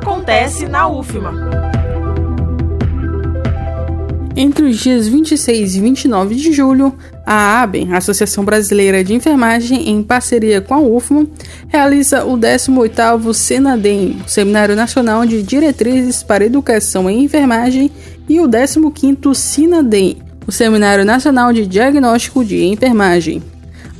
acontece na UFMA. Entre os dias 26 e 29 de julho, a ABEN, Associação Brasileira de Enfermagem, em parceria com a UFMA, realiza o 18º SENADEM, Seminário Nacional de Diretrizes para Educação em Enfermagem, e o 15º SINADEM, o Seminário Nacional de Diagnóstico de Enfermagem.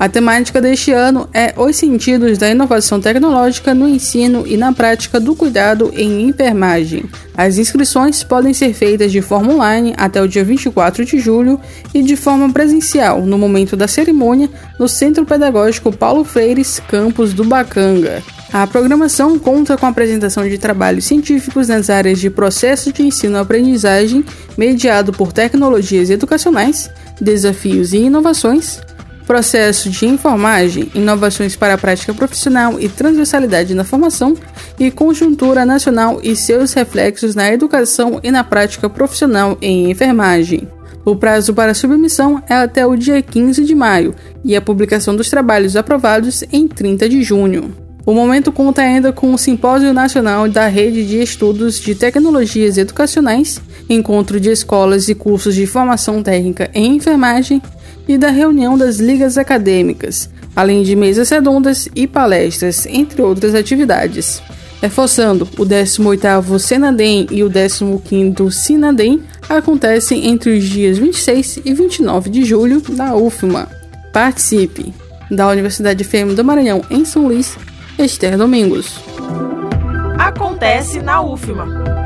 A temática deste ano é os sentidos da inovação tecnológica no ensino e na prática do cuidado em enfermagem. As inscrições podem ser feitas de forma online até o dia 24 de julho e de forma presencial no momento da cerimônia no Centro Pedagógico Paulo Freires, campus do Bacanga. A programação conta com a apresentação de trabalhos científicos nas áreas de processo de ensino-aprendizagem, mediado por tecnologias educacionais, desafios e inovações, processo de informagem, inovações para a prática profissional e transversalidade na formação, e conjuntura nacional e seus reflexos na educação e na prática profissional em enfermagem. O prazo para submissão é até o dia 15 de maio e a publicação dos trabalhos aprovados em 30 de junho. O momento conta ainda com o Simpósio Nacional da Rede de Estudos de Tecnologias Educacionais, encontro de escolas e cursos de formação técnica em enfermagem e da reunião das ligas acadêmicas, além de mesas redondas e palestras, entre outras atividades. Reforçando, o 18º Senadem e o 15º Sinadem acontecem entre os dias 26 e 29 de julho na UFMA. Participe! Da Universidade FM do Maranhão, em São Luís, Esther Domingos. Acontece na UFMA.